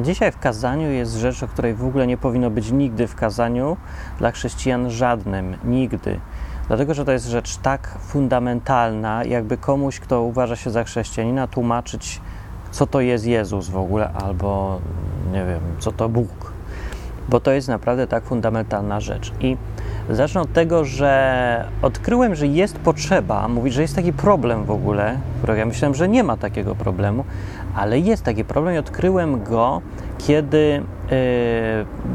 Dzisiaj w kazaniu jest rzecz, o której w ogóle nie powinno być nigdy w kazaniu dla chrześcijan żadnym, nigdy. Dlatego, że to jest rzecz tak fundamentalna, jakby komuś, kto uważa się za chrześcijanina, tłumaczyć, co to jest Jezus w ogóle, albo nie wiem, co to Bóg. Bo to jest naprawdę tak fundamentalna rzecz. I zacznę od tego, że odkryłem, że jest potrzeba mówić, że jest taki problem w ogóle, którego ja myślałem, że nie ma takiego problemu, ale jest taki problem i odkryłem go, kiedy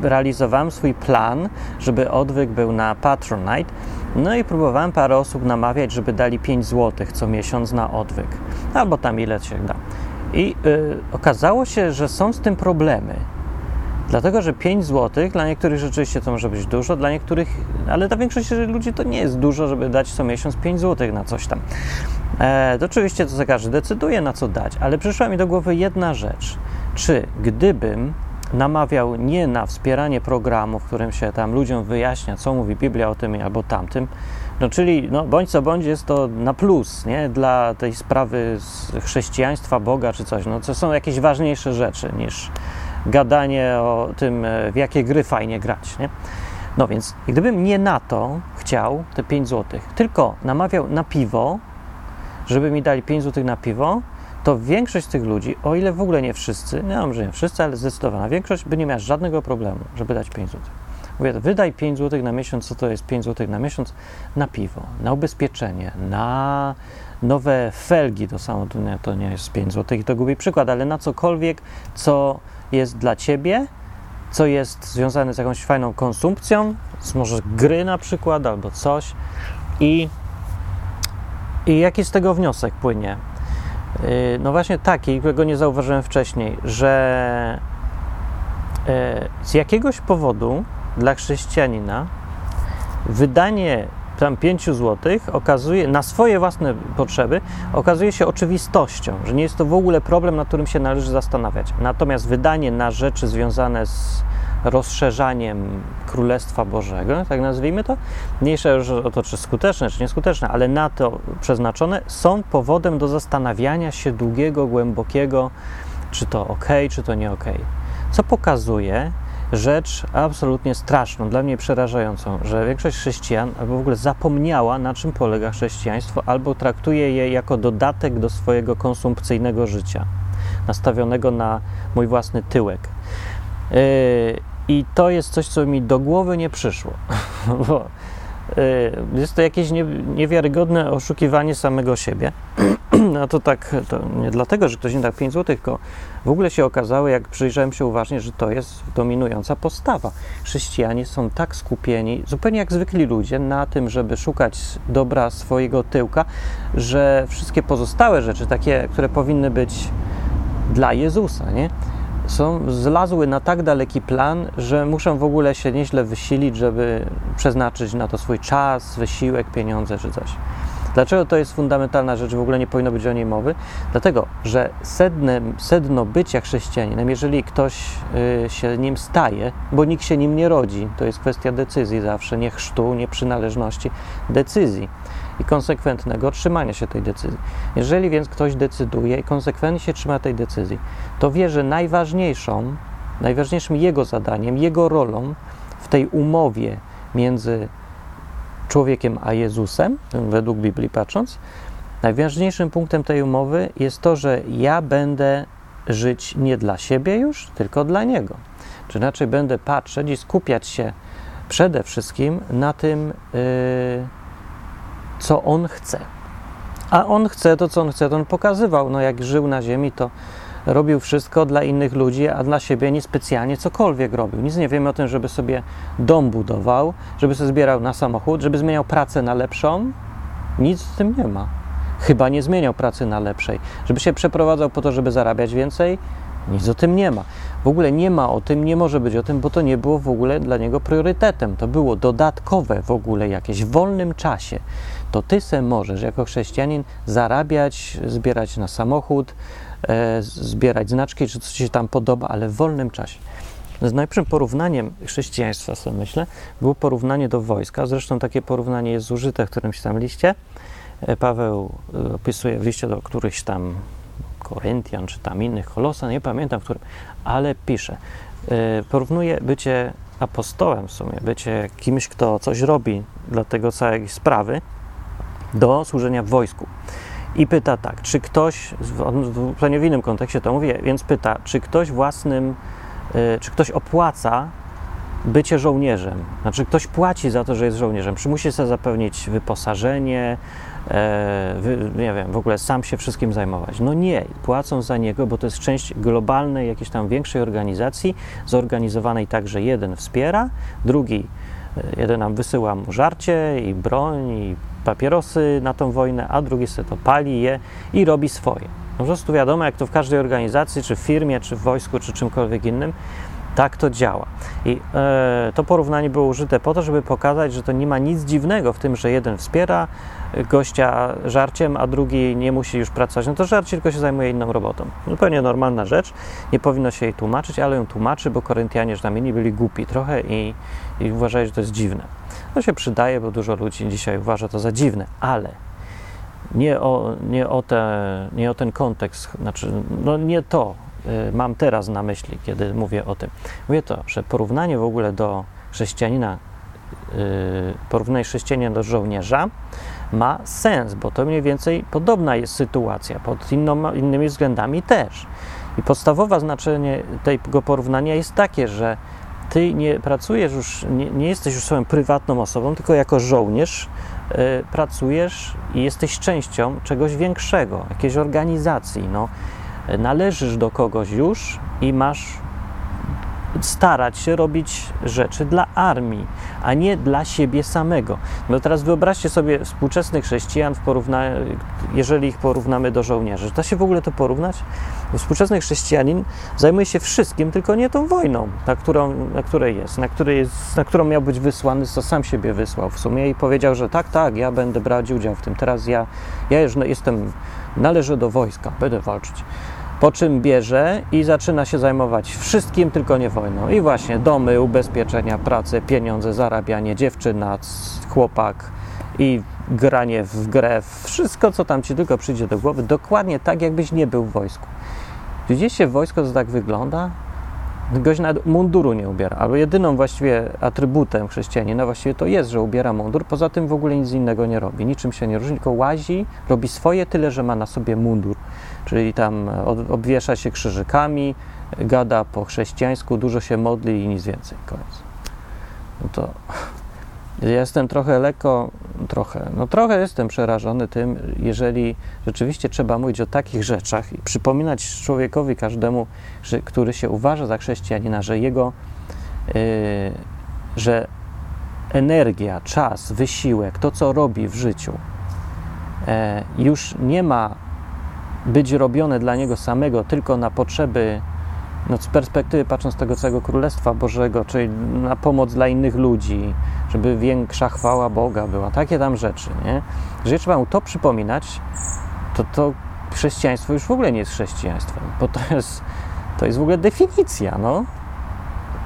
yy, realizowałem swój plan, żeby odwyk był na Patronite. No i próbowałem parę osób namawiać, żeby dali 5 zł co miesiąc na odwyk, albo tam ile się da. I yy, okazało się, że są z tym problemy. Dlatego, że 5 zł dla niektórych rzeczywiście to może być dużo, dla niektórych, ale dla większości ludzi to nie jest dużo, żeby dać co miesiąc 5 zł na coś tam. E, to oczywiście to każdy decyduje na co dać, ale przyszła mi do głowy jedna rzecz. Czy gdybym namawiał nie na wspieranie programu, w którym się tam ludziom wyjaśnia, co mówi Biblia o tym albo tamtym, no czyli no, bądź co bądź jest to na plus nie? dla tej sprawy chrześcijaństwa, Boga czy coś, no to są jakieś ważniejsze rzeczy niż gadanie o tym, w jakie gry fajnie grać. Nie? No więc, gdybym nie na to chciał te 5 zł, tylko namawiał na piwo, żeby mi dali 5 zł na piwo, to większość tych ludzi, o ile w ogóle nie wszyscy, nie wiem, że nie wszyscy, ale zdecydowana większość by nie miała żadnego problemu, żeby dać 5 zł. Mówię, wydaj 5 zł na miesiąc, co to jest 5 zł na miesiąc? Na piwo, na ubezpieczenie, na nowe felgi, to samo to nie, to nie jest 5 zł i to gubi przykład, ale na cokolwiek, co jest dla ciebie, co jest związane z jakąś fajną konsumpcją, może gry na przykład albo coś i, i jaki z tego wniosek płynie? Y, no właśnie taki, którego nie zauważyłem wcześniej, że y, z jakiegoś powodu dla chrześcijanina wydanie tam 5 zł okazuje, na swoje własne potrzeby okazuje się oczywistością, że nie jest to w ogóle problem, nad którym się należy zastanawiać. Natomiast wydanie na rzeczy związane z rozszerzaniem Królestwa Bożego, tak nazwijmy to, mniejsze już o to, czy skuteczne, czy nieskuteczne, ale na to przeznaczone, są powodem do zastanawiania się długiego, głębokiego, czy to ok, czy to nie ok. Co pokazuje, rzecz absolutnie straszną, dla mnie przerażającą, że większość chrześcijan albo w ogóle zapomniała, na czym polega chrześcijaństwo, albo traktuje je jako dodatek do swojego konsumpcyjnego życia, nastawionego na mój własny tyłek. Yy, I to jest coś, co mi do głowy nie przyszło, bo yy, jest to jakieś niewiarygodne oszukiwanie samego siebie. No to tak, to nie dlatego, że ktoś nie dał 5 zł, tylko w ogóle się okazało, jak przyjrzałem się uważnie, że to jest dominująca postawa. Chrześcijanie są tak skupieni, zupełnie jak zwykli ludzie, na tym, żeby szukać dobra swojego tyłka, że wszystkie pozostałe rzeczy, takie, które powinny być dla Jezusa, nie? są zlazły na tak daleki plan, że muszą w ogóle się nieźle wysilić, żeby przeznaczyć na to swój czas, wysiłek, pieniądze czy coś. Dlaczego to jest fundamentalna rzecz, w ogóle nie powinno być o niej mowy? Dlatego, że sednem, sedno bycia chrześcijaninem, jeżeli ktoś y, się nim staje, bo nikt się nim nie rodzi, to jest kwestia decyzji zawsze, nie chrztu, nie przynależności, decyzji i konsekwentnego trzymania się tej decyzji. Jeżeli więc ktoś decyduje i konsekwentnie się trzyma tej decyzji, to wie, że najważniejszą, najważniejszym jego zadaniem, jego rolą w tej umowie między człowiekiem a Jezusem, według Biblii patrząc, najważniejszym punktem tej umowy jest to, że ja będę żyć nie dla siebie już, tylko dla Niego. Czy inaczej będę patrzeć i skupiać się przede wszystkim na tym, yy, co On chce. A On chce to, co On chce, to On pokazywał. No jak żył na ziemi, to robił wszystko dla innych ludzi, a dla siebie niespecjalnie cokolwiek robił. Nic nie wiemy o tym, żeby sobie dom budował, żeby sobie zbierał na samochód, żeby zmieniał pracę na lepszą. Nic w tym nie ma. Chyba nie zmieniał pracy na lepszej. Żeby się przeprowadzał po to, żeby zarabiać więcej, nic o tym nie ma. W ogóle nie ma o tym, nie może być o tym, bo to nie było w ogóle dla niego priorytetem. To było dodatkowe w ogóle jakieś w wolnym czasie. To ty se możesz jako chrześcijanin zarabiać, zbierać na samochód, zbierać znaczki, czy coś się tam podoba, ale w wolnym czasie. Z najlepszym porównaniem chrześcijaństwa, sobie myślę, było porównanie do wojska. Zresztą takie porównanie jest zużyte w którymś tam liście. E, Paweł e, opisuje w liście do którychś tam Koryntian, czy tam innych, Kolosa, nie pamiętam w którym, ale pisze, porównuje bycie apostołem w sumie, bycie kimś, kto coś robi dla tego całej sprawy, do służenia w wojsku. I pyta tak, czy ktoś, w zupełnie w innym kontekście to mówi, więc pyta, czy ktoś własnym, yy, czy ktoś opłaca bycie żołnierzem. Znaczy, ktoś płaci za to, że jest żołnierzem. Czy musi sobie zapewnić wyposażenie, e, wy, nie wiem, w ogóle sam się wszystkim zajmować? No nie, płacą za niego, bo to jest część globalnej, jakiejś tam większej organizacji, zorganizowanej tak, że jeden wspiera, drugi, e, jeden nam wysyła mu żarcie i broń i papierosy na tą wojnę, a drugi sobie to pali je i robi swoje. Po prostu wiadomo, jak to w każdej organizacji, czy w firmie, czy w wojsku, czy czymkolwiek innym, tak to działa. I e, to porównanie było użyte po to, żeby pokazać, że to nie ma nic dziwnego w tym, że jeden wspiera gościa żarciem, a drugi nie musi już pracować. No to żarcie tylko się zajmuje inną robotą. Zupełnie normalna rzecz, nie powinno się jej tłumaczyć, ale ją tłumaczy, bo Koryntianie, że byli głupi trochę i, i uważali, że to jest dziwne. To się przydaje, bo dużo ludzi dzisiaj uważa to za dziwne, ale nie o, nie o, te, nie o ten kontekst, znaczy, no nie to, Y, mam teraz na myśli, kiedy mówię o tym. Mówię to, że porównanie w ogóle do chrześcijanina, y, porównanie chrześcijanina do żołnierza ma sens, bo to mniej więcej podobna jest sytuacja, pod inną, innymi względami też. I podstawowe znaczenie tego porównania jest takie, że ty nie pracujesz już, nie, nie jesteś już swoją prywatną osobą, tylko jako żołnierz y, pracujesz i jesteś częścią czegoś większego, jakiejś organizacji. No, należysz do kogoś już i masz starać się robić rzeczy dla armii, a nie dla siebie samego. No teraz wyobraźcie sobie współczesnych chrześcijan, w porównaniu, jeżeli ich porównamy do żołnierzy. Da się w ogóle to porównać? Współczesny chrześcijanin zajmuje się wszystkim, tylko nie tą wojną, na, którą, na której jest, na, której jest, na którą miał być wysłany, co sam siebie wysłał w sumie i powiedział, że tak, tak, ja będę brać udział w tym. Teraz ja, ja już jestem, należę do wojska, będę walczyć po czym bierze i zaczyna się zajmować wszystkim, tylko nie wojną. I właśnie domy, ubezpieczenia, pracę, pieniądze, zarabianie, dziewczyna, chłopak i granie w grę, wszystko, co tam ci tylko przyjdzie do głowy, dokładnie tak, jakbyś nie był w wojsku. Widzieliście w wojsku, co tak wygląda? Gość nawet munduru nie ubiera, albo jedyną właściwie atrybutem chrześcijanina właściwie to jest, że ubiera mundur, poza tym w ogóle nic innego nie robi, niczym się nie różni, tylko łazi, robi swoje, tyle, że ma na sobie mundur czyli tam obwiesza się krzyżykami, gada po chrześcijańsku, dużo się modli i nic więcej. Koniec. No to ja jestem trochę lekko, trochę, no trochę jestem przerażony tym, jeżeli rzeczywiście trzeba mówić o takich rzeczach i przypominać człowiekowi, każdemu, że, który się uważa za chrześcijanina, że jego, yy, że energia, czas, wysiłek, to co robi w życiu, yy, już nie ma być robione dla Niego samego tylko na potrzeby, no z perspektywy patrząc tego całego Królestwa Bożego, czyli na pomoc dla innych ludzi, żeby większa chwała Boga była, takie tam rzeczy, nie? Jeżeli trzeba mu to przypominać, to to chrześcijaństwo już w ogóle nie jest chrześcijaństwem, bo to jest, to jest w ogóle definicja, no.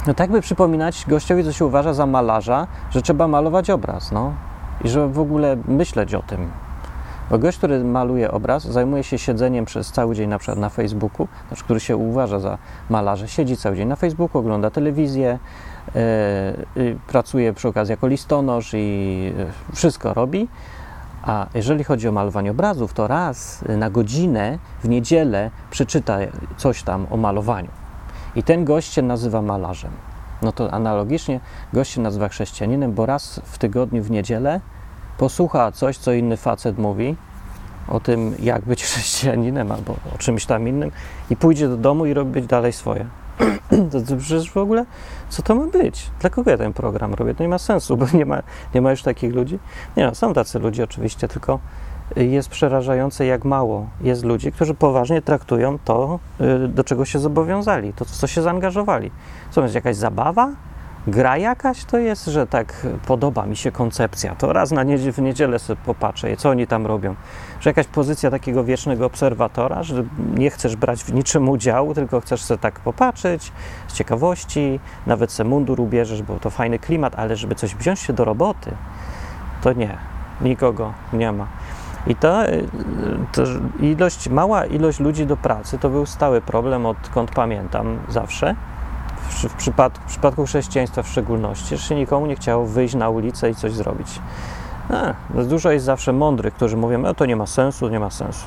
No tak by przypominać gościowi, co się uważa za malarza, że trzeba malować obraz, no. I że w ogóle myśleć o tym, bo gość, który maluje obraz, zajmuje się siedzeniem przez cały dzień na przykład na Facebooku, znaczy, który się uważa za malarza, siedzi cały dzień na Facebooku, ogląda telewizję, yy, pracuje przy okazji jako listonosz i yy, wszystko robi. A jeżeli chodzi o malowanie obrazów, to raz na godzinę w niedzielę przeczyta coś tam o malowaniu. I ten gość się nazywa malarzem. No to analogicznie gość się nazywa chrześcijaninem, bo raz w tygodniu w niedzielę posłucha coś, co inny facet mówi o tym, jak być chrześcijaninem albo o czymś tam innym i pójdzie do domu i robić dalej swoje. to, to przecież w ogóle, co to ma być? Dla kogo ja ten program robię? To nie ma sensu, bo nie ma, nie ma już takich ludzi. Nie no, są tacy ludzie oczywiście, tylko jest przerażające, jak mało jest ludzi, którzy poważnie traktują to, y, do czego się zobowiązali, to, w co się zaangażowali. Co jest jakaś zabawa? Gra jakaś to jest, że tak podoba mi się koncepcja, to raz na niedzielę, w niedzielę sobie popatrzę, co oni tam robią. Że jakaś pozycja takiego wiecznego obserwatora, że nie chcesz brać w niczym udziału, tylko chcesz sobie tak popatrzeć z ciekawości, nawet se mundur ubierzesz, bo to fajny klimat, ale żeby coś wziąć się do roboty, to nie, nikogo nie ma. I ta y, to ilość, mała ilość ludzi do pracy to był stały problem, odkąd pamiętam zawsze. W, przypadku, w przypadku chrześcijaństwa w szczególności, że się nikomu nie chciało wyjść na ulicę i coś zrobić. A, no dużo jest zawsze mądrych, którzy mówią, no to nie ma sensu, nie ma sensu.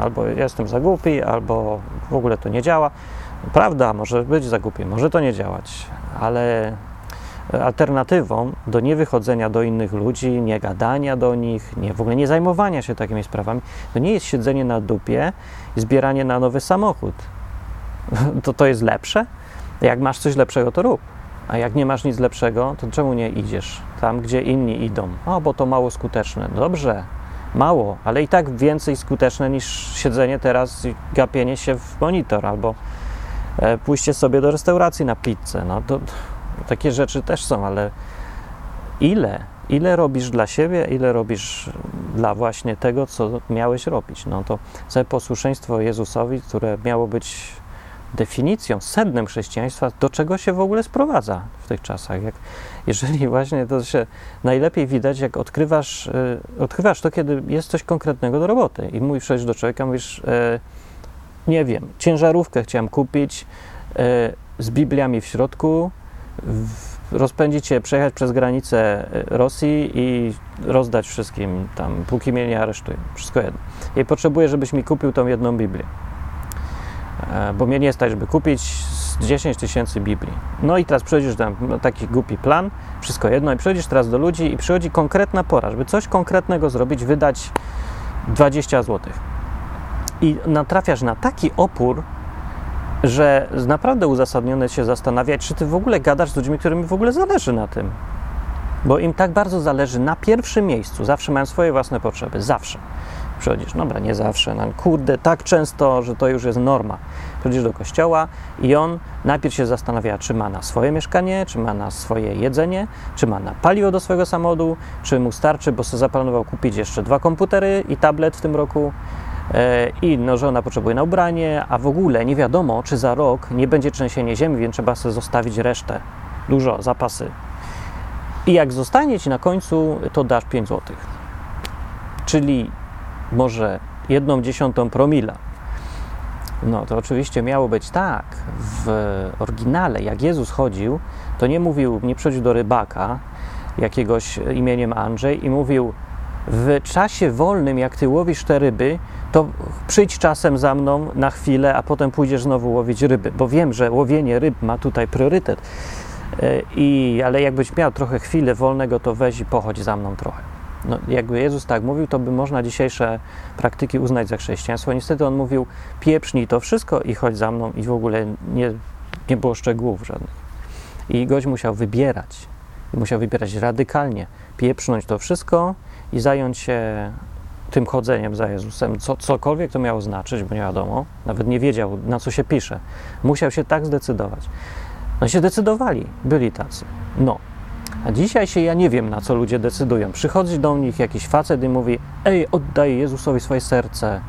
Albo jestem za głupi, albo w ogóle to nie działa. Prawda, może być za głupi, może to nie działać, ale alternatywą do niewychodzenia do innych ludzi, nie gadania do nich, nie, w ogóle nie zajmowania się takimi sprawami, to nie jest siedzenie na dupie i zbieranie na nowy samochód. To to jest lepsze? Jak masz coś lepszego, to rób. A jak nie masz nic lepszego, to czemu nie idziesz tam, gdzie inni idą? O, bo to mało skuteczne. Dobrze, mało, ale i tak więcej skuteczne niż siedzenie teraz i gapienie się w monitor albo e, pójście sobie do restauracji na pizzę. No to, takie rzeczy też są, ale ile? Ile robisz dla siebie, ile robisz dla właśnie tego, co miałeś robić? No to całe posłuszeństwo Jezusowi, które miało być definicją, sednem chrześcijaństwa, do czego się w ogóle sprowadza w tych czasach. Jak, jeżeli właśnie to się najlepiej widać, jak odkrywasz, y, odkrywasz to, kiedy jest coś konkretnego do roboty i mówisz do człowieka, mówisz, y, nie wiem, ciężarówkę chciałem kupić y, z Bibliami w środku, rozpędzić się, przejechać przez granicę Rosji i rozdać wszystkim tam, póki mnie nie aresztują. Wszystko jedno. I potrzebuję, żebyś mi kupił tą jedną Biblię. E, bo mnie nie stać, żeby kupić 10 tysięcy Biblii. No i teraz przychodzisz tam no, taki głupi plan, wszystko jedno, i przychodzisz teraz do ludzi i przychodzi konkretna pora, żeby coś konkretnego zrobić, wydać 20 zł. I natrafiasz na taki opór, że naprawdę uzasadnione się zastanawiać, czy ty w ogóle gadasz z ludźmi, którym w ogóle zależy na tym. Bo im tak bardzo zależy na pierwszym miejscu, zawsze mają swoje własne potrzeby, zawsze. Przychodzisz, dobra, nie zawsze, no kurde, tak często, że to już jest norma. Przychodzisz do kościoła i on najpierw się zastanawia, czy ma na swoje mieszkanie, czy ma na swoje jedzenie, czy ma na paliwo do swojego samochodu, czy mu starczy, bo sobie zaplanował kupić jeszcze dwa komputery i tablet w tym roku, E, i no, że ona potrzebuje na ubranie, a w ogóle nie wiadomo, czy za rok nie będzie trzęsienie ziemi, więc trzeba sobie zostawić resztę, dużo, zapasy. I jak zostanie ci na końcu, to dasz 5 zł. Czyli może jedną dziesiątą promila. No to oczywiście miało być tak. W oryginale, jak Jezus chodził, to nie mówił, nie przychodził do rybaka jakiegoś imieniem Andrzej i mówił: W czasie wolnym, jak ty łowisz te ryby, to przyjdź czasem za mną na chwilę, a potem pójdziesz znowu łowić ryby, bo wiem, że łowienie ryb ma tutaj priorytet. E, I, ale jakbyś miał trochę chwilę wolnego, to weź i pochodź za mną trochę. No, jakby Jezus tak mówił, to by można dzisiejsze praktyki uznać za chrześcijaństwo. Niestety on mówił, pieprznij to wszystko i chodź za mną i w ogóle nie, nie było szczegółów żadnych. I gość musiał wybierać. I musiał wybierać radykalnie. Pieprznąć to wszystko i zająć się tym chodzeniem za Jezusem, co, cokolwiek to miało znaczyć, bo nie wiadomo, nawet nie wiedział, na co się pisze. Musiał się tak zdecydować. No się decydowali, byli tacy. No. A dzisiaj się ja nie wiem, na co ludzie decydują. Przychodzi do nich jakiś facet i mówi: Ej, oddaj Jezusowi swoje serce.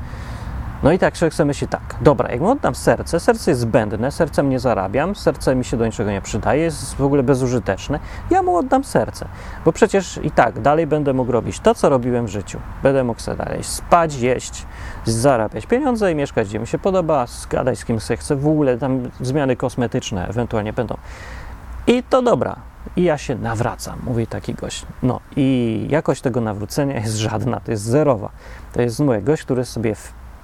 No i tak człowiek sobie myśli tak, dobra, jak mu oddam serce, serce jest zbędne, sercem nie zarabiam, serce mi się do niczego nie przydaje, jest w ogóle bezużyteczne, ja mu oddam serce, bo przecież i tak dalej będę mógł robić to, co robiłem w życiu. Będę mógł sobie dalej spać, jeść, zarabiać pieniądze i mieszkać, gdzie mi się podoba, zgadać z kim sobie chcę, w ogóle tam zmiany kosmetyczne ewentualnie będą. I to dobra, i ja się nawracam, mówi taki gość. No i jakość tego nawrócenia jest żadna, to jest zerowa. To jest mój gość, który sobie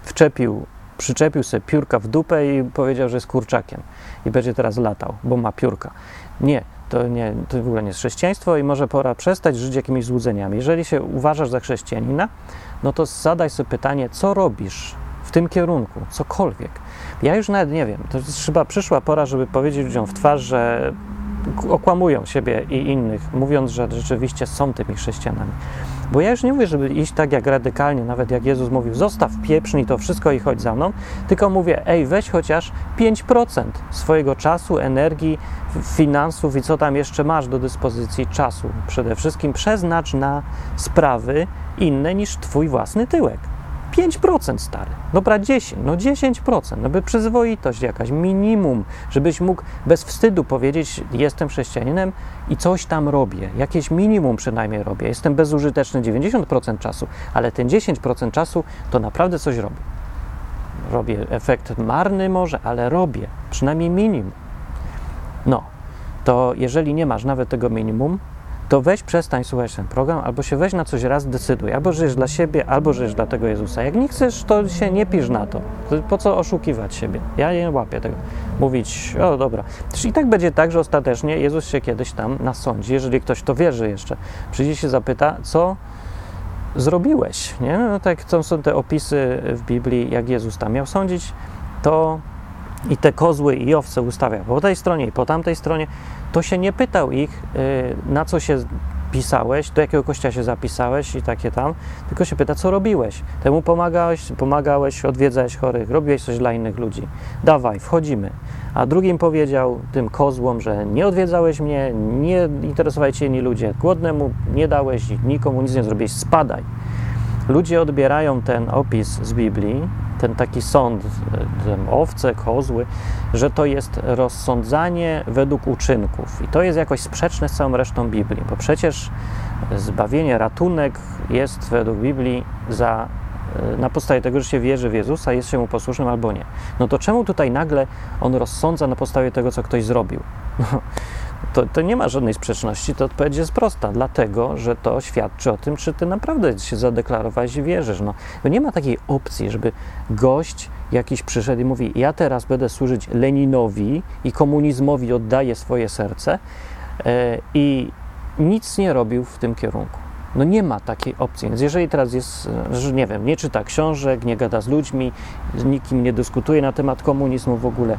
wczepił, przyczepił sobie piórka w dupę i powiedział, że jest kurczakiem i będzie teraz latał, bo ma piórka. Nie, to, nie, to w ogóle nie jest chrześcijaństwo i może pora przestać żyć jakimiś złudzeniami. Jeżeli się uważasz za chrześcijanina, no to zadaj sobie pytanie, co robisz w tym kierunku, cokolwiek. Ja już nawet nie wiem, to chyba przyszła pora, żeby powiedzieć ludziom w twarz, że okłamują siebie i innych, mówiąc, że rzeczywiście są tymi chrześcijanami. Bo ja już nie mówię, żeby iść tak jak radykalnie, nawet jak Jezus mówił, zostaw pieprznij to wszystko i chodź za mną, tylko mówię, ej, weź chociaż 5% swojego czasu, energii, finansów i co tam jeszcze masz do dyspozycji czasu. Przede wszystkim przeznacz na sprawy inne niż twój własny tyłek. 5% stary. Dobra, 10, no 10%, no by przyzwoitość jakaś, minimum, żebyś mógł bez wstydu powiedzieć, jestem chrześcijaninem i coś tam robię, jakieś minimum przynajmniej robię. Jestem bezużyteczny 90% czasu, ale ten 10% czasu to naprawdę coś robię. Robię efekt marny może, ale robię, przynajmniej minimum. No, to jeżeli nie masz nawet tego minimum, to weź przestań słuchać ten program, albo się weź na coś raz, decyduj. Albo żyjesz dla siebie, albo żyjesz dla tego Jezusa. Jak nie chcesz, to się nie pisz na to. po co oszukiwać siebie? Ja nie łapię tego. Mówić, o dobra. Przecież i tak będzie tak, że ostatecznie Jezus się kiedyś tam nasądzi, jeżeli ktoś to wierzy jeszcze. Przyjdzie się zapyta, co zrobiłeś, nie? No tak to są te opisy w Biblii, jak Jezus tam miał sądzić, to i te kozły i owce ustawia po tej stronie i po tamtej stronie, to się nie pytał ich, y, na co się pisałeś, do jakiego kościoła się zapisałeś i takie tam, tylko się pyta, co robiłeś. Temu pomagałeś, pomagałeś, odwiedzałeś chorych, robiłeś coś dla innych ludzi. Dawaj, wchodzimy. A drugim powiedział tym kozłom, że nie odwiedzałeś mnie, nie interesowali cię inni ludzie, głodnemu nie dałeś, nikomu nic nie zrobiłeś, spadaj. Ludzie odbierają ten opis z Biblii ten taki sąd, e, owce, kozły, że to jest rozsądzanie według uczynków. I to jest jakoś sprzeczne z całą resztą Biblii, bo przecież zbawienie, ratunek jest według Biblii za, na podstawie tego, że się wierzy w Jezusa, jest się mu posłusznym albo nie. No to czemu tutaj nagle on rozsądza na podstawie tego, co ktoś zrobił? to, to nie ma żadnej sprzeczności, to odpowiedź jest prosta, dlatego, że to świadczy o tym, czy ty naprawdę się zadeklarowałeś i wierzysz. No, bo nie ma takiej opcji, żeby gość jakiś przyszedł i mówi, ja teraz będę służyć Leninowi i komunizmowi oddaję swoje serce yy, i nic nie robił w tym kierunku. No nie ma takiej opcji. Więc jeżeli teraz jest, że nie wiem, nie czyta książek, nie gada z ludźmi, z nikim nie dyskutuje na temat komunizmu w ogóle,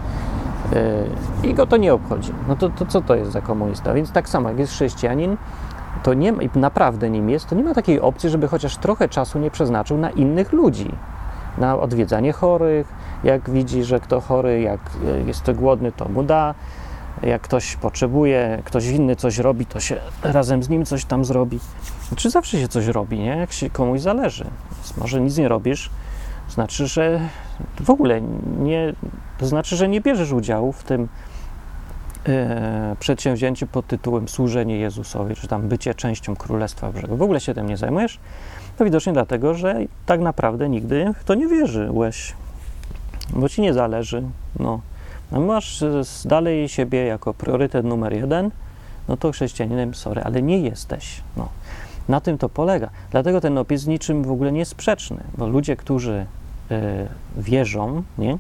i go to nie obchodzi. No to, to co to jest za komunista? Więc tak samo, jak jest chrześcijanin, to nie ma, i naprawdę nim jest, to nie ma takiej opcji, żeby chociaż trochę czasu nie przeznaczył na innych ludzi. Na odwiedzanie chorych, jak widzi, że kto chory, jak jest to głodny, to mu da. Jak ktoś potrzebuje, ktoś inny coś robi, to się razem z nim coś tam zrobi. Czy zawsze się coś robi, nie? Jak się komuś zależy. Więc może nic nie robisz, znaczy, że w ogóle nie, to znaczy, że nie bierzesz udziału w tym e, przedsięwzięciu pod tytułem służenie Jezusowi, czy tam bycie częścią Królestwa Brzegu. W ogóle się tym nie zajmujesz? To widocznie dlatego, że tak naprawdę nigdy w to nie wierzyłeś, bo ci nie zależy. No. masz dalej siebie jako priorytet numer jeden, no to chrześcijaninem, sorry, ale nie jesteś. No. Na tym to polega. Dlatego ten opis niczym w ogóle nie jest sprzeczny, bo ludzie, którzy wierzą, nie?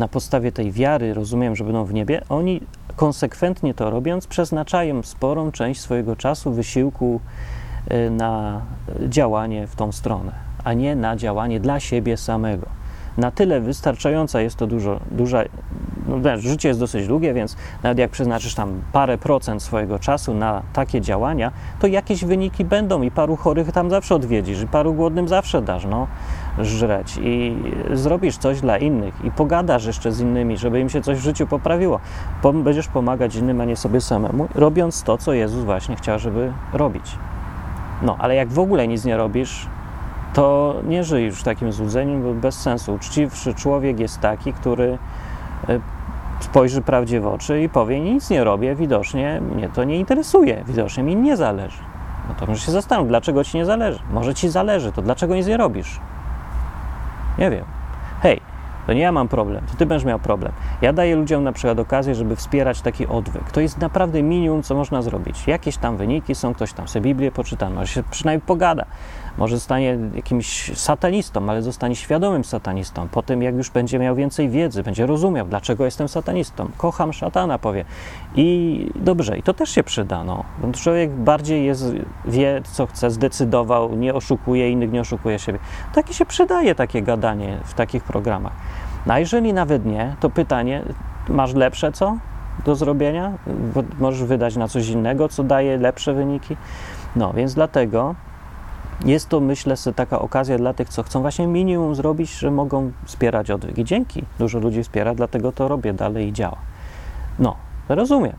na podstawie tej wiary rozumiem, że będą w niebie, oni konsekwentnie to robiąc, przeznaczają sporą część swojego czasu, wysiłku y, na działanie w tą stronę, a nie na działanie dla siebie samego. Na tyle wystarczająca jest to dużo, duża no, życie jest dosyć długie, więc nawet jak przeznaczysz tam parę procent swojego czasu na takie działania, to jakieś wyniki będą i paru chorych tam zawsze odwiedzisz, i paru głodnym zawsze dasz, no, żreć i zrobisz coś dla innych i pogadasz jeszcze z innymi, żeby im się coś w życiu poprawiło. Będziesz pomagać innym, a nie sobie samemu, robiąc to, co Jezus właśnie chciał, żeby robić. No, ale jak w ogóle nic nie robisz, to nie żyj już takim złudzeniu, bo bez sensu. Uczciwszy człowiek jest taki, który e, spojrzy prawdzie w oczy i powie: Nic nie robię, widocznie mnie to nie interesuje, widocznie mi nie zależy. No to może się zastanów, dlaczego ci nie zależy. Może ci zależy, to dlaczego nic nie robisz? Nie wiem. Hej, to nie ja mam problem, to ty będziesz miał problem. Ja daję ludziom na przykład okazję, żeby wspierać taki odwyk. To jest naprawdę minimum, co można zrobić. Jakieś tam wyniki są, ktoś tam sobie Biblię poczyta, może się przynajmniej pogada. Może zostanie jakimś satanistą, ale zostanie świadomym satanistą. Potem, jak już będzie miał więcej wiedzy, będzie rozumiał, dlaczego jestem satanistą. Kocham szatana, powie. I dobrze, i to też się przyda. No. Człowiek bardziej jest, wie, co chce, zdecydował, nie oszukuje innych, nie oszukuje siebie. Takie się przydaje, takie gadanie w takich programach. No a jeżeli nawet nie, to pytanie, masz lepsze co do zrobienia? Możesz wydać na coś innego, co daje lepsze wyniki? No, więc dlatego jest to, myślę, taka okazja dla tych, co chcą właśnie minimum zrobić, że mogą wspierać odwyk. I dzięki. Dużo ludzi wspiera, dlatego to robię dalej i działa. No, rozumiem.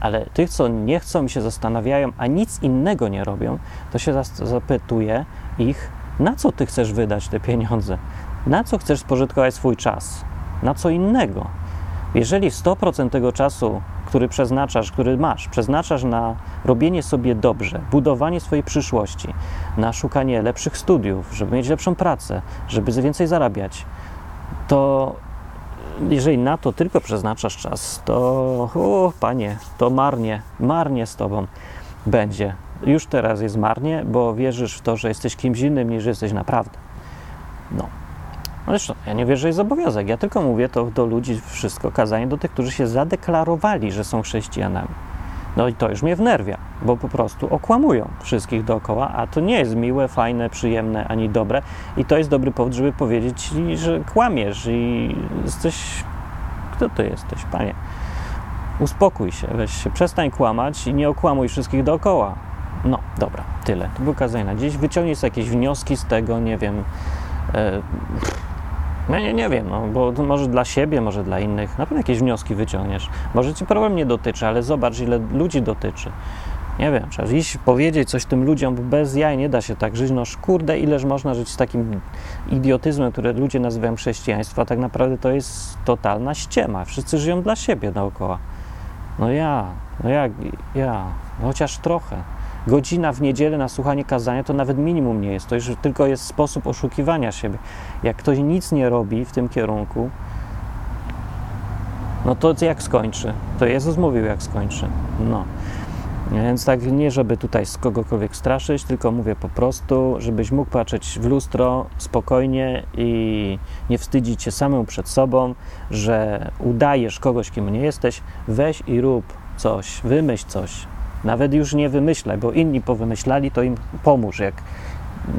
Ale tych, co nie chcą i się zastanawiają, a nic innego nie robią, to się zapytuje ich, Na co ty chcesz wydać te pieniądze? Na co chcesz spożytkować swój czas? Na co innego? Jeżeli 100% tego czasu, który przeznaczasz, który masz, przeznaczasz na robienie sobie dobrze, budowanie swojej przyszłości, na szukanie lepszych studiów, żeby mieć lepszą pracę, żeby więcej zarabiać, to jeżeli na to tylko przeznaczasz czas, to o, panie, to marnie, marnie z tobą będzie. Już teraz jest marnie, bo wierzysz w to, że jesteś kimś innym niż jesteś naprawdę. No. Zresztą ja nie wierzę, że jest obowiązek. Ja tylko mówię to do ludzi wszystko, kazanie do tych, którzy się zadeklarowali, że są chrześcijanami. No i to już mnie wnerwia, bo po prostu okłamują wszystkich dookoła, a to nie jest miłe, fajne, przyjemne ani dobre. I to jest dobry powód, żeby powiedzieć że kłamiesz i jesteś. Kto ty jesteś, panie? Uspokój się, weź się, przestań kłamać i nie okłamuj wszystkich dookoła. No, dobra, tyle. To było kazanie na dziś. Wyciągnij sobie jakieś wnioski z tego, nie wiem. E, no nie, nie wiem, no, bo może dla siebie, może dla innych. Na pewno jakieś wnioski wyciągniesz. Może ci problem nie dotyczy, ale zobacz, ile ludzi dotyczy. Nie wiem, trzeba iść powiedzieć coś tym ludziom, bo bez jaj nie da się tak żyć. No kurde, ileż można żyć z takim idiotyzmem, który ludzie nazywają chrześcijaństwo, a tak naprawdę to jest totalna ściema. Wszyscy żyją dla siebie dookoła. No ja, no jak, ja, chociaż trochę. Godzina w niedzielę na słuchanie kazania to nawet minimum nie jest. To już tylko jest sposób oszukiwania siebie. Jak ktoś nic nie robi w tym kierunku, no to jak skończy? To Jezus mówił, jak skończy. No. Więc tak nie, żeby tutaj z kogokolwiek straszyć, tylko mówię po prostu, żebyś mógł patrzeć w lustro spokojnie i nie wstydzić się samemu przed sobą, że udajesz kogoś, kim nie jesteś. Weź i rób coś, wymyśl coś. Nawet już nie wymyślaj, bo inni powymyślali, to im pomóż, jak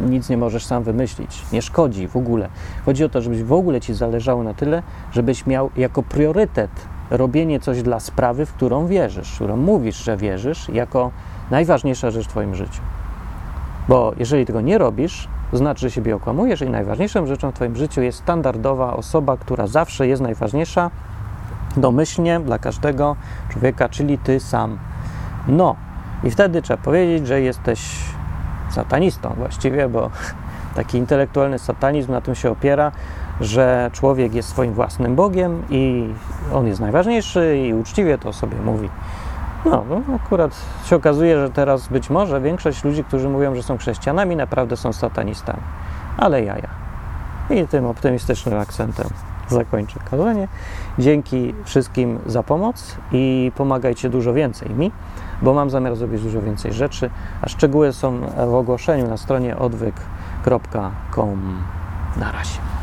nic nie możesz sam wymyślić. Nie szkodzi w ogóle. Chodzi o to, żebyś w ogóle ci zależało na tyle, żebyś miał jako priorytet robienie coś dla sprawy, w którą wierzysz, w którą mówisz, że wierzysz, jako najważniejsza rzecz w Twoim życiu. Bo jeżeli tego nie robisz, to znaczy, że siebie okłamujesz i najważniejszą rzeczą w Twoim życiu jest standardowa osoba, która zawsze jest najważniejsza domyślnie dla każdego człowieka, czyli Ty sam. No, i wtedy trzeba powiedzieć, że jesteś satanistą właściwie, bo taki intelektualny satanizm na tym się opiera, że człowiek jest swoim własnym Bogiem i on jest najważniejszy i uczciwie to sobie mówi. No, no, akurat się okazuje, że teraz być może większość ludzi, którzy mówią, że są chrześcijanami, naprawdę są satanistami. Ale jaja. I tym optymistycznym akcentem zakończę kazanie. Dzięki wszystkim za pomoc i pomagajcie dużo więcej mi, bo mam zamiar zrobić dużo więcej rzeczy, a szczegóły są w ogłoszeniu na stronie odwyk.com. Na razie.